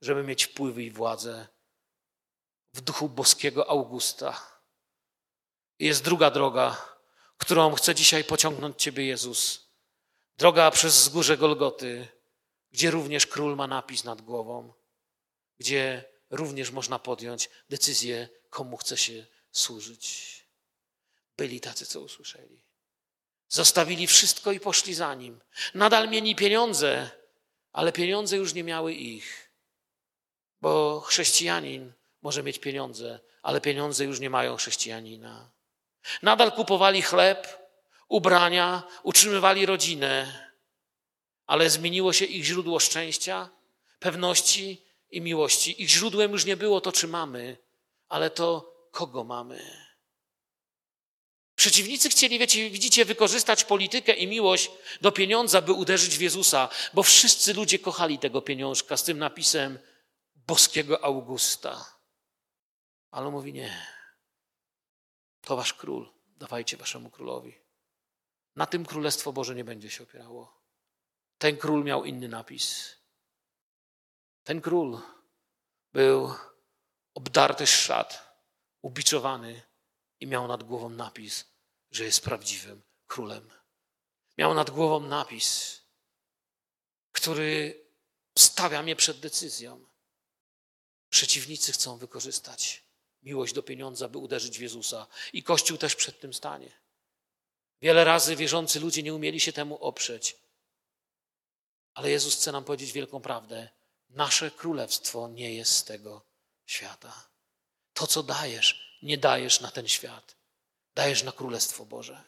żeby mieć wpływy i władzę w duchu boskiego Augusta. Jest druga droga, którą chce dzisiaj pociągnąć Ciebie Jezus. Droga przez wzgórze Golgoty, gdzie również król ma napis nad głową, gdzie również można podjąć decyzję, komu chce się służyć. Byli tacy, co usłyszeli. Zostawili wszystko i poszli za nim. Nadal mieli pieniądze, ale pieniądze już nie miały ich, bo chrześcijanin może mieć pieniądze, ale pieniądze już nie mają chrześcijanina. Nadal kupowali chleb, ubrania, utrzymywali rodzinę, ale zmieniło się ich źródło szczęścia, pewności i miłości. Ich źródłem już nie było to, czy mamy, ale to, kogo mamy. Przeciwnicy chcieli, wiecie, widzicie, wykorzystać politykę i miłość do pieniądza, by uderzyć w Jezusa, bo wszyscy ludzie kochali tego pieniążka z tym napisem boskiego Augusta. Ale on mówi nie. To wasz król. Dawajcie waszemu królowi. Na tym Królestwo Boże nie będzie się opierało. Ten król miał inny napis. Ten król był obdarty z szat, ubiczowany i miał nad głową napis, że jest prawdziwym królem. Miał nad głową napis, który stawia mnie przed decyzją. Przeciwnicy chcą wykorzystać miłość do pieniądza, by uderzyć w Jezusa. I Kościół też przed tym stanie. Wiele razy wierzący ludzie nie umieli się temu oprzeć. Ale Jezus chce nam powiedzieć wielką prawdę. Nasze królestwo nie jest z tego świata. To, co dajesz, nie dajesz na ten świat. Dajesz na Królestwo Boże.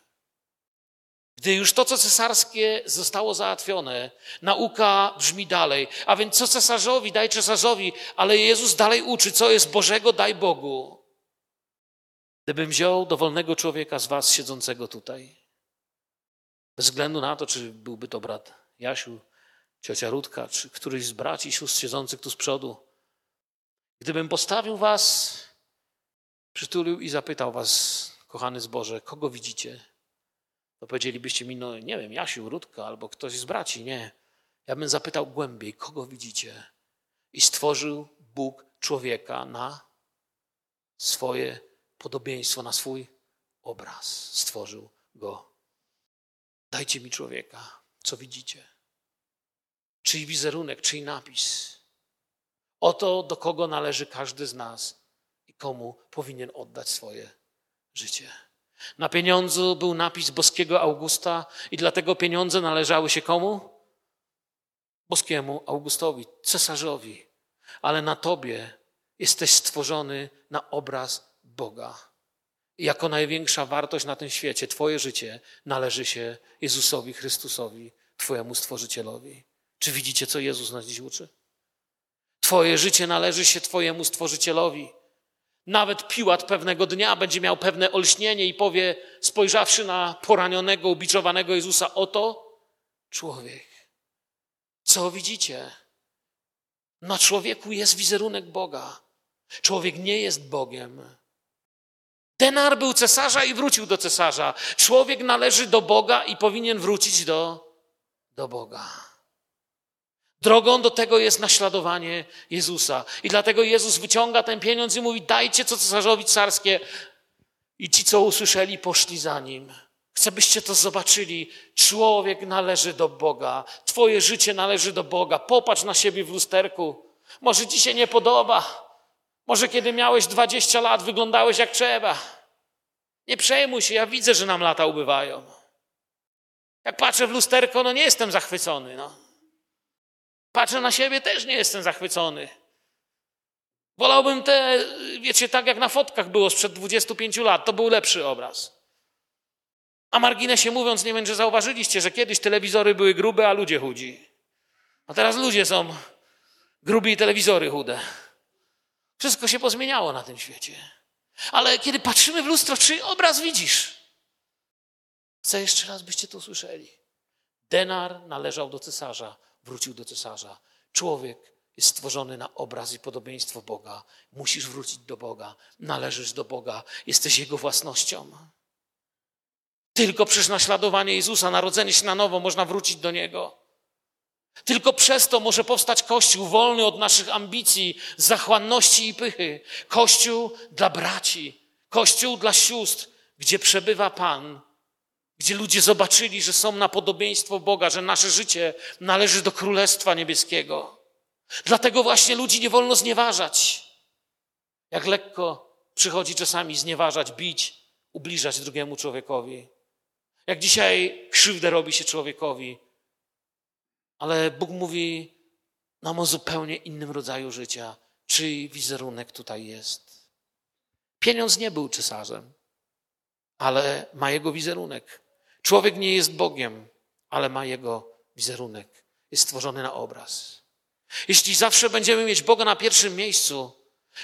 Gdy już to, co cesarskie zostało załatwione, nauka brzmi dalej. A więc co cesarzowi, daj cesarzowi, ale Jezus dalej uczy, co jest Bożego, daj Bogu. Gdybym wziął dowolnego człowieka z was siedzącego tutaj, bez względu na to, czy byłby to brat Jasiu, ciocia Rudka, czy któryś z braci sióstr siedzących tu z przodu, gdybym postawił was, przytulił i zapytał was, kochany zboże, kogo widzicie? To powiedzielibyście mi, no nie wiem, Jasiu, Rudka albo ktoś z braci. Nie. Ja bym zapytał głębiej, kogo widzicie? I stworzył Bóg człowieka na swoje podobieństwo, na swój obraz. Stworzył go. Dajcie mi człowieka, co widzicie? Czyj wizerunek, czyj napis? Oto do kogo należy każdy z nas i komu powinien oddać swoje życie. Na pieniądzu był napis boskiego Augusta i dlatego pieniądze należały się komu? Boskiemu Augustowi, cesarzowi. Ale na tobie jesteś stworzony na obraz Boga. I jako największa wartość na tym świecie, Twoje życie należy się Jezusowi Chrystusowi, Twojemu Stworzycielowi. Czy widzicie, co Jezus nas dziś uczy? Twoje życie należy się Twojemu Stworzycielowi. Nawet Piłat pewnego dnia będzie miał pewne olśnienie i powie, spojrzawszy na poranionego, ubiczowanego Jezusa, oto człowiek. Co widzicie? Na człowieku jest wizerunek Boga. Człowiek nie jest Bogiem. Denar był cesarza i wrócił do cesarza. Człowiek należy do Boga i powinien wrócić do, do Boga. Drogą do tego jest naśladowanie Jezusa. I dlatego Jezus wyciąga ten pieniądz i mówi: Dajcie co cesarzowi carskie. I ci, co usłyszeli, poszli za nim. Chcę, byście to zobaczyli. Człowiek należy do Boga. Twoje życie należy do Boga. Popatrz na siebie w lusterku. Może ci się nie podoba. Może kiedy miałeś 20 lat, wyglądałeś jak trzeba. Nie przejmuj się, ja widzę, że nam lata ubywają. Jak patrzę w lusterko, no nie jestem zachwycony. No. Patrzę na siebie, też nie jestem zachwycony. Wolałbym te, wiecie, tak jak na fotkach było sprzed 25 lat, to był lepszy obraz. A marginesie mówiąc, nie wiem, czy zauważyliście, że kiedyś telewizory były grube, a ludzie chudzi. A teraz ludzie są grubi i telewizory chude. Wszystko się pozmieniało na tym świecie. Ale kiedy patrzymy w lustro, czy obraz widzisz? Chcę jeszcze raz, byście to usłyszeli. Denar należał do cesarza, wrócił do cesarza. Człowiek jest stworzony na obraz i podobieństwo Boga. Musisz wrócić do Boga, należysz do Boga, jesteś Jego własnością. Tylko przez naśladowanie Jezusa, narodzenie się na nowo, można wrócić do Niego. Tylko przez to może powstać Kościół wolny od naszych ambicji, zachłanności i pychy. Kościół dla braci, Kościół dla sióstr, gdzie przebywa Pan, gdzie ludzie zobaczyli, że są na podobieństwo Boga, że nasze życie należy do Królestwa Niebieskiego. Dlatego właśnie ludzi nie wolno znieważać. Jak lekko przychodzi czasami znieważać, bić, ubliżać drugiemu człowiekowi. Jak dzisiaj krzywdę robi się człowiekowi, ale Bóg mówi nam o zupełnie innym rodzaju życia. Czyj wizerunek tutaj jest? Pieniądz nie był cesarzem, ale ma jego wizerunek. Człowiek nie jest Bogiem, ale ma jego wizerunek. Jest stworzony na obraz. Jeśli zawsze będziemy mieć Boga na pierwszym miejscu,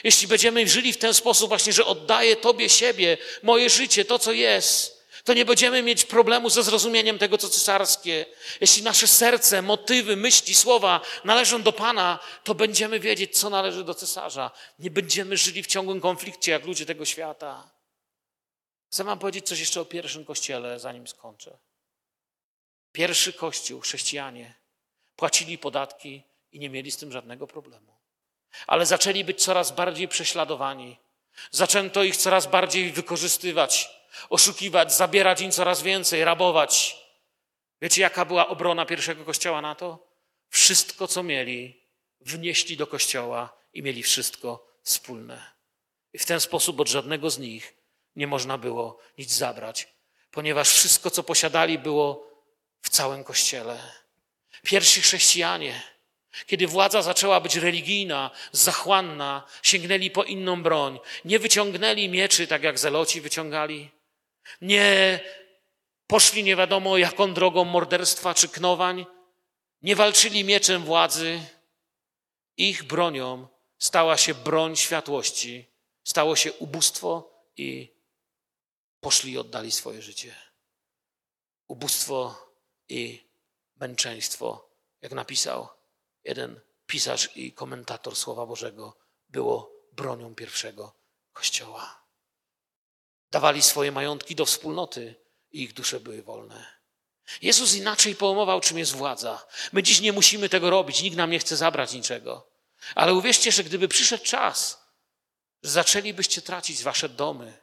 jeśli będziemy żyli w ten sposób właśnie, że oddaję Tobie siebie, moje życie, to co jest, to nie będziemy mieć problemu ze zrozumieniem tego, co cesarskie. Jeśli nasze serce, motywy, myśli, słowa należą do Pana, to będziemy wiedzieć, co należy do cesarza. Nie będziemy żyli w ciągłym konflikcie, jak ludzie tego świata. Chcę Wam powiedzieć coś jeszcze o pierwszym kościele, zanim skończę. Pierwszy kościół, chrześcijanie, płacili podatki i nie mieli z tym żadnego problemu. Ale zaczęli być coraz bardziej prześladowani. Zaczęto ich coraz bardziej wykorzystywać oszukiwać, zabierać im coraz więcej, rabować. Wiecie, jaka była obrona pierwszego kościoła na to? Wszystko, co mieli, wnieśli do kościoła i mieli wszystko wspólne. I w ten sposób od żadnego z nich nie można było nic zabrać, ponieważ wszystko, co posiadali, było w całym kościele. Pierwsi chrześcijanie, kiedy władza zaczęła być religijna, zachłanna, sięgnęli po inną broń. Nie wyciągnęli mieczy, tak jak zeloci wyciągali, nie poszli nie wiadomo jaką drogą morderstwa czy knowań, nie walczyli mieczem władzy. Ich bronią stała się broń światłości, stało się ubóstwo i poszli i oddali swoje życie. Ubóstwo i męczeństwo, jak napisał jeden pisarz i komentator Słowa Bożego, było bronią pierwszego Kościoła. Dawali swoje majątki do wspólnoty i ich dusze były wolne. Jezus inaczej pojmował, czym jest władza. My dziś nie musimy tego robić, nikt nam nie chce zabrać niczego. Ale uwierzcie, że gdyby przyszedł czas, że zaczęlibyście tracić wasze domy,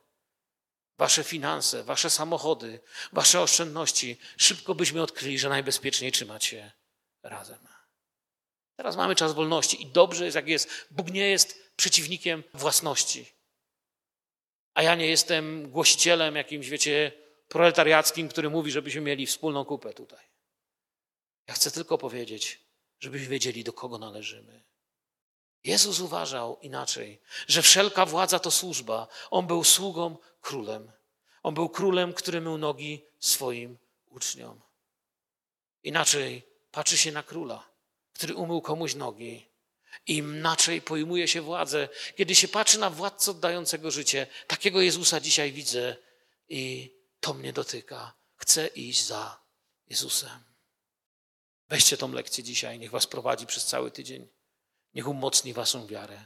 wasze finanse, wasze samochody, wasze oszczędności, szybko byśmy odkryli, że najbezpieczniej trzymać się razem. Teraz mamy czas wolności i dobrze jest, jak jest. Bóg nie jest przeciwnikiem własności. A ja nie jestem głosicielem jakimś, wiecie, proletariackim, który mówi, żebyśmy mieli wspólną kupę tutaj. Ja chcę tylko powiedzieć, żebyśmy wiedzieli, do kogo należymy. Jezus uważał inaczej, że wszelka władza to służba. On był sługą królem. On był królem, który mył nogi swoim uczniom. Inaczej patrzy się na króla, który umył komuś nogi im inaczej pojmuje się władzę. Kiedy się patrzy na władcę oddającego życie, takiego Jezusa dzisiaj widzę i to mnie dotyka. Chcę iść za Jezusem. Weźcie tą lekcję dzisiaj, niech was prowadzi przez cały tydzień. Niech umocni waszą wiarę.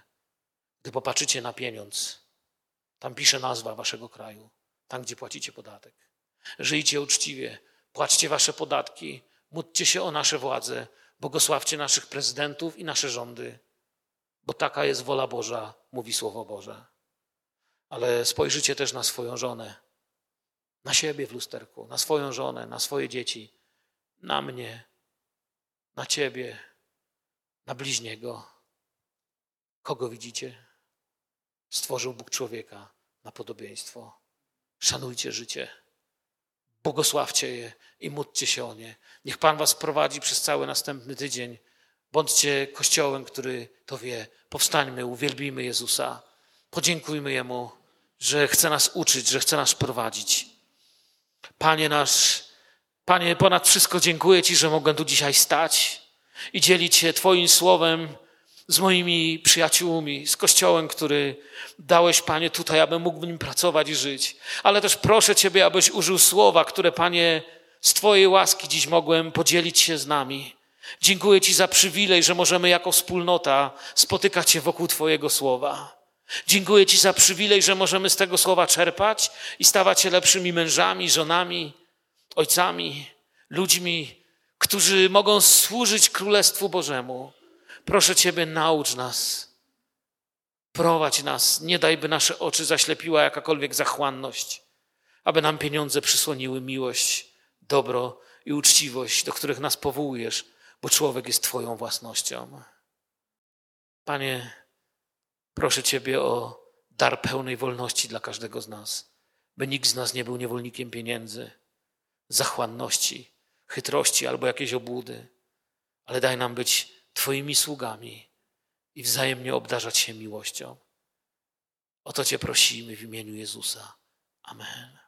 Gdy popatrzycie na pieniądz, tam pisze nazwa waszego kraju, tam gdzie płacicie podatek. Żyjcie uczciwie, płaczcie wasze podatki, módlcie się o nasze władze, błogosławcie naszych prezydentów i nasze rządy, bo taka jest wola Boża, mówi Słowo Boże. Ale spojrzycie też na swoją żonę, na siebie w lusterku, na swoją żonę, na swoje dzieci, na mnie, na ciebie, na bliźniego. Kogo widzicie? Stworzył Bóg człowieka na podobieństwo. Szanujcie życie, błogosławcie je i módlcie się o nie. Niech Pan Was prowadzi przez cały następny tydzień. Bądźcie kościołem, który to wie. Powstańmy, uwielbijmy Jezusa. Podziękujmy Jemu, że chce nas uczyć, że chce nas prowadzić. Panie nasz, Panie, ponad wszystko dziękuję Ci, że mogę tu dzisiaj stać i dzielić się Twoim słowem z moimi przyjaciółmi, z kościołem, który dałeś, Panie, tutaj, abym mógł w nim pracować i żyć. Ale też proszę Ciebie, abyś użył słowa, które, Panie, z Twojej łaski dziś mogłem podzielić się z nami. Dziękuję Ci za przywilej, że możemy jako wspólnota spotykać się wokół Twojego słowa. Dziękuję Ci za przywilej, że możemy z tego słowa czerpać i stawać się lepszymi mężami, żonami, ojcami, ludźmi, którzy mogą służyć Królestwu Bożemu. Proszę Ciebie, naucz nas, prowadź nas, nie daj, by nasze oczy zaślepiła jakakolwiek zachłanność, aby nam pieniądze przysłoniły miłość, dobro i uczciwość, do których nas powołujesz, bo człowiek jest Twoją własnością. Panie, proszę Ciebie o dar pełnej wolności dla każdego z nas, by nikt z nas nie był niewolnikiem pieniędzy, zachłanności, chytrości albo jakiejś obłudy, ale daj nam być Twoimi sługami i wzajemnie obdarzać się miłością. O to Cię prosimy w imieniu Jezusa. Amen.